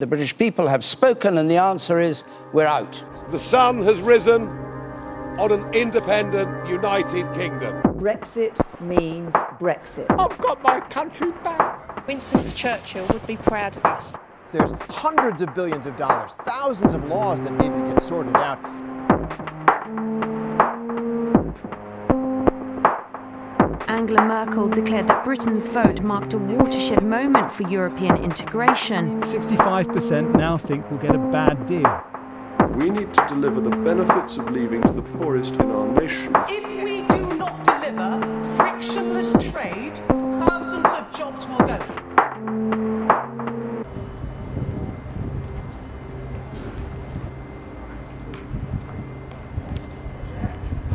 The British people have spoken, and the answer is we're out. The sun has risen on an independent United Kingdom. Brexit means Brexit. I've got my country back. Winston Churchill would be proud of us. There's hundreds of billions of dollars, thousands of laws that need to get sorted out. Angela Merkel declared that Britain's vote marked a watershed moment for European integration. 65% now think we'll get a bad deal. We need to deliver the benefits of leaving to the poorest in our nation. If we do not deliver frictionless trade, thousands of jobs will go.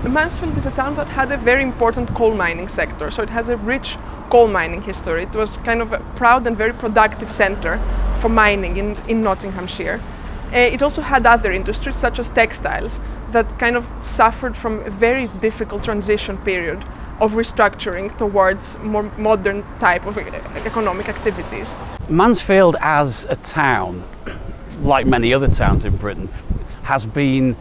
Mansfield is a town that had a very important coal mining sector, so it has a rich coal mining history. It was kind of a proud and very productive centre for mining in, in Nottinghamshire. Uh, it also had other industries, such as textiles, that kind of suffered from a very difficult transition period of restructuring towards more modern type of economic activities. Mansfield as a town, like many other towns in Britain, has been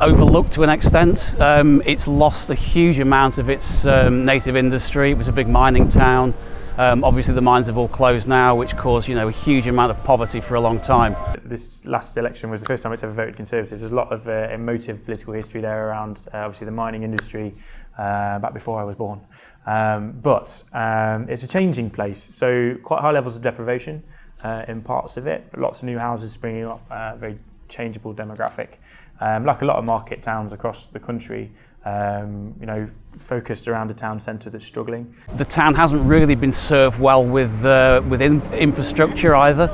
overlooked to an extent. Um, it's lost a huge amount of its um, native industry. It was a big mining town. Um, obviously, the mines have all closed now, which caused you know a huge amount of poverty for a long time. This last election was the first time it's ever voted Conservative. There's a lot of uh, emotive political history there around uh, obviously the mining industry uh, back before I was born. Um, but um, it's a changing place, so quite high levels of deprivation uh, in parts of it. Lots of new houses springing up, uh, very changeable demographic. Um, like a lot of market towns across the country, um, you know, focused around a town centre that's struggling. The town hasn't really been served well with uh, within infrastructure either.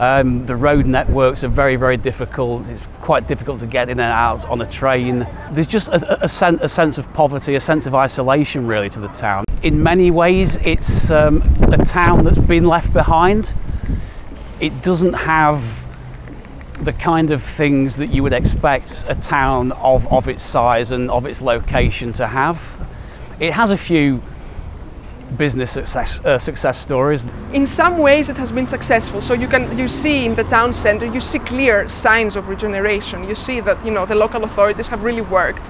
Um, the road networks are very, very difficult. It's quite difficult to get in and out on a train. There's just a, a, sen- a sense of poverty, a sense of isolation really to the town. In many ways, it's um, a town that's been left behind. It doesn't have the kind of things that you would expect a town of, of its size and of its location to have. It has a few business success, uh, success stories. In some ways it has been successful. So you can you see in the town center you see clear signs of regeneration. You see that you know the local authorities have really worked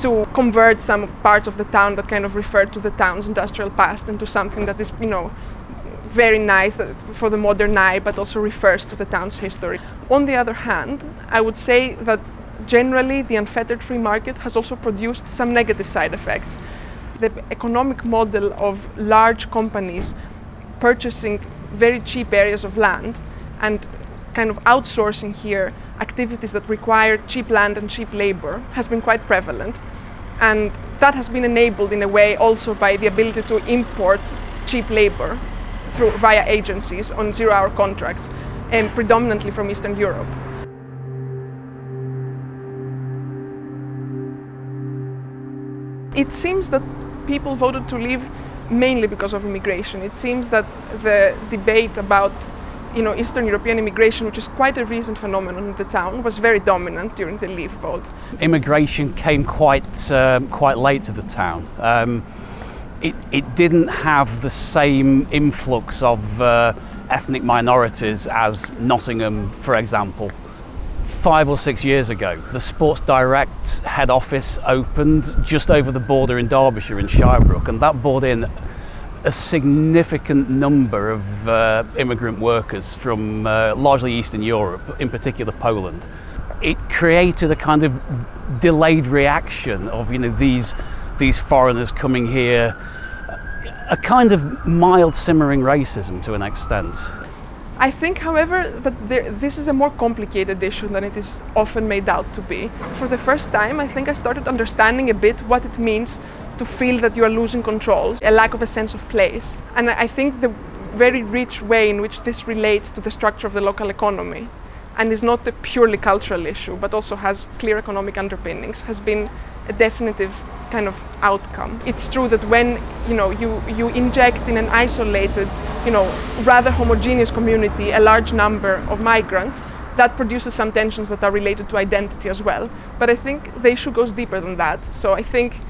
to convert some parts of the town that kind of refer to the town's industrial past into something that is you know very nice for the modern eye, but also refers to the town's history. On the other hand, I would say that generally the unfettered free market has also produced some negative side effects. The economic model of large companies purchasing very cheap areas of land and kind of outsourcing here activities that require cheap land and cheap labor has been quite prevalent. And that has been enabled in a way also by the ability to import cheap labor through via agencies on zero-hour contracts, and predominantly from Eastern Europe. It seems that people voted to leave mainly because of immigration. It seems that the debate about you know, Eastern European immigration, which is quite a recent phenomenon in the town, was very dominant during the Leave vote. Immigration came quite um, quite late to the town. Um, it, it didn't have the same influx of uh, ethnic minorities as Nottingham, for example. Five or six years ago, the Sports Direct head office opened just over the border in Derbyshire in Shirebrook, and that brought in a significant number of uh, immigrant workers from uh, largely Eastern Europe, in particular Poland. It created a kind of delayed reaction of you know these these foreigners coming here, a kind of mild simmering racism to an extent. I think, however, that there, this is a more complicated issue than it is often made out to be. For the first time, I think I started understanding a bit what it means to feel that you are losing control, a lack of a sense of place. And I think the very rich way in which this relates to the structure of the local economy and is not a purely cultural issue, but also has clear economic underpinnings, has been a definitive kind of outcome. It's true that when you know you, you inject in an isolated, you know, rather homogeneous community a large number of migrants, that produces some tensions that are related to identity as well. But I think the issue goes deeper than that. So I think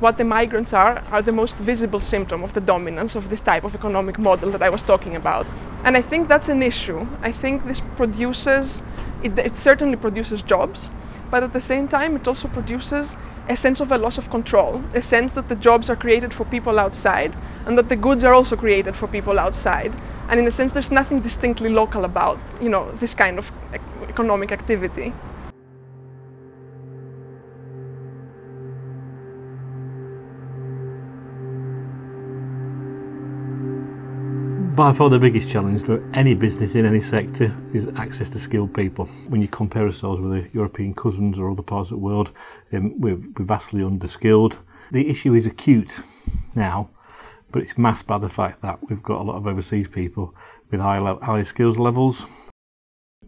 what the migrants are are the most visible symptom of the dominance of this type of economic model that I was talking about. And I think that's an issue. I think this produces, it, it certainly produces jobs, but at the same time, it also produces a sense of a loss of control, a sense that the jobs are created for people outside and that the goods are also created for people outside. And in a sense, there's nothing distinctly local about, you know, this kind of economic activity. By far the biggest challenge for any business in any sector is access to skilled people. When you compare ourselves with our European cousins or other parts of the world, um, we're, we're vastly underskilled. The issue is acute now, but it's masked by the fact that we've got a lot of overseas people with high, high skills levels.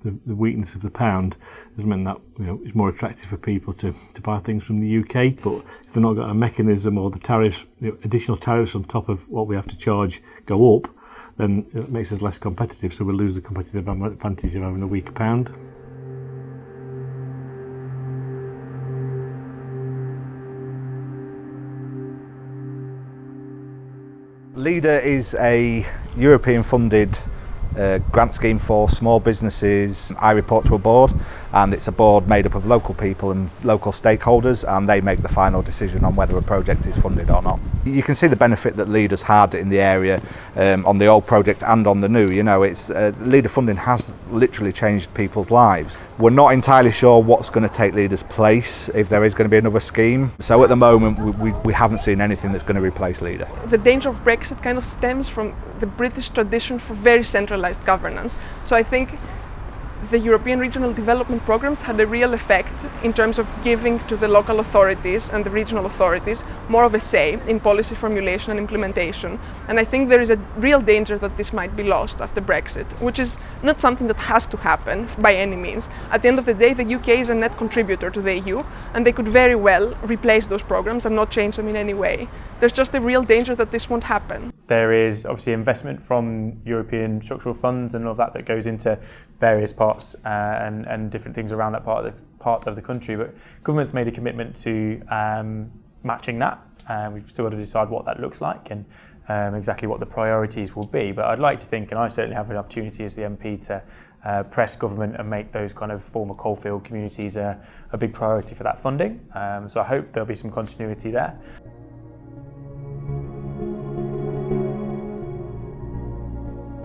The, the, weakness of the pound has meant that you know it's more attractive for people to, to buy things from the UK. But if they've not got a mechanism or the tariffs, you know, additional tariffs on top of what we have to charge go up, then it makes us less competitive, so we lose the competitive advantage of having a weaker pound. LEADER is a European funded uh, grant scheme for small businesses. I report to a board and it's a board made up of local people and local stakeholders and they make the final decision on whether a project is funded or not. You can see the benefit that Leaders had in the area um, on the old project and on the new. You know, it's uh, Leader funding has literally changed people's lives. We're not entirely sure what's going to take Leader's place if there is going to be another scheme. So at the moment we, we, we haven't seen anything that's going to replace Leader. The danger of Brexit kind of stems from the British tradition for very centralized governance. So I think the European regional development programs had a real effect in terms of giving to the local authorities and the regional authorities more of a say in policy formulation and implementation. And I think there is a real danger that this might be lost after Brexit, which is not something that has to happen by any means. At the end of the day, the UK is a net contributor to the EU, and they could very well replace those programs and not change them in any way. There's just a real danger that this won't happen. There is obviously investment from European structural funds and all of that that goes into various parts uh, and, and different things around that part of the part of the country. But government's made a commitment to um, matching that. Uh, we've still got to decide what that looks like and um, exactly what the priorities will be. But I'd like to think, and I certainly have an opportunity as the MP to uh, press government and make those kind of former coalfield communities a, a big priority for that funding. Um, so I hope there'll be some continuity there.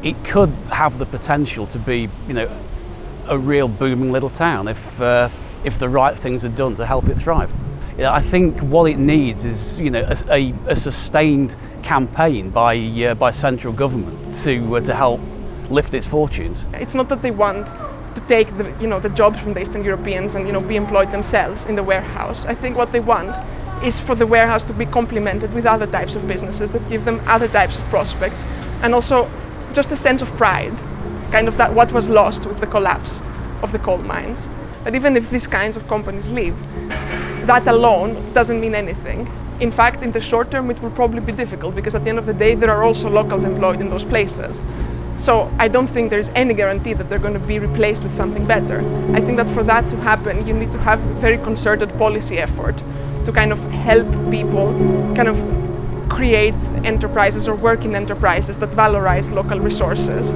it could have the potential to be, you know, a real booming little town if uh, if the right things are done to help it thrive. I think what it needs is, you know, a, a, sustained campaign by uh, by central government to uh, to help lift its fortunes. It's not that they want to take the, you know, the jobs from the Eastern Europeans and you know be employed themselves in the warehouse. I think what they want is for the warehouse to be complemented with other types of businesses that give them other types of prospects and also just a sense of pride, kind of that what was lost with the collapse of the coal mines. But even if these kinds of companies leave, that alone doesn't mean anything. In fact, in the short term, it will probably be difficult because at the end of the day, there are also locals employed in those places. So I don't think there's any guarantee that they're going to be replaced with something better. I think that for that to happen, you need to have very concerted policy effort to kind of help people kind of create enterprises or work in enterprises that valorize local resources.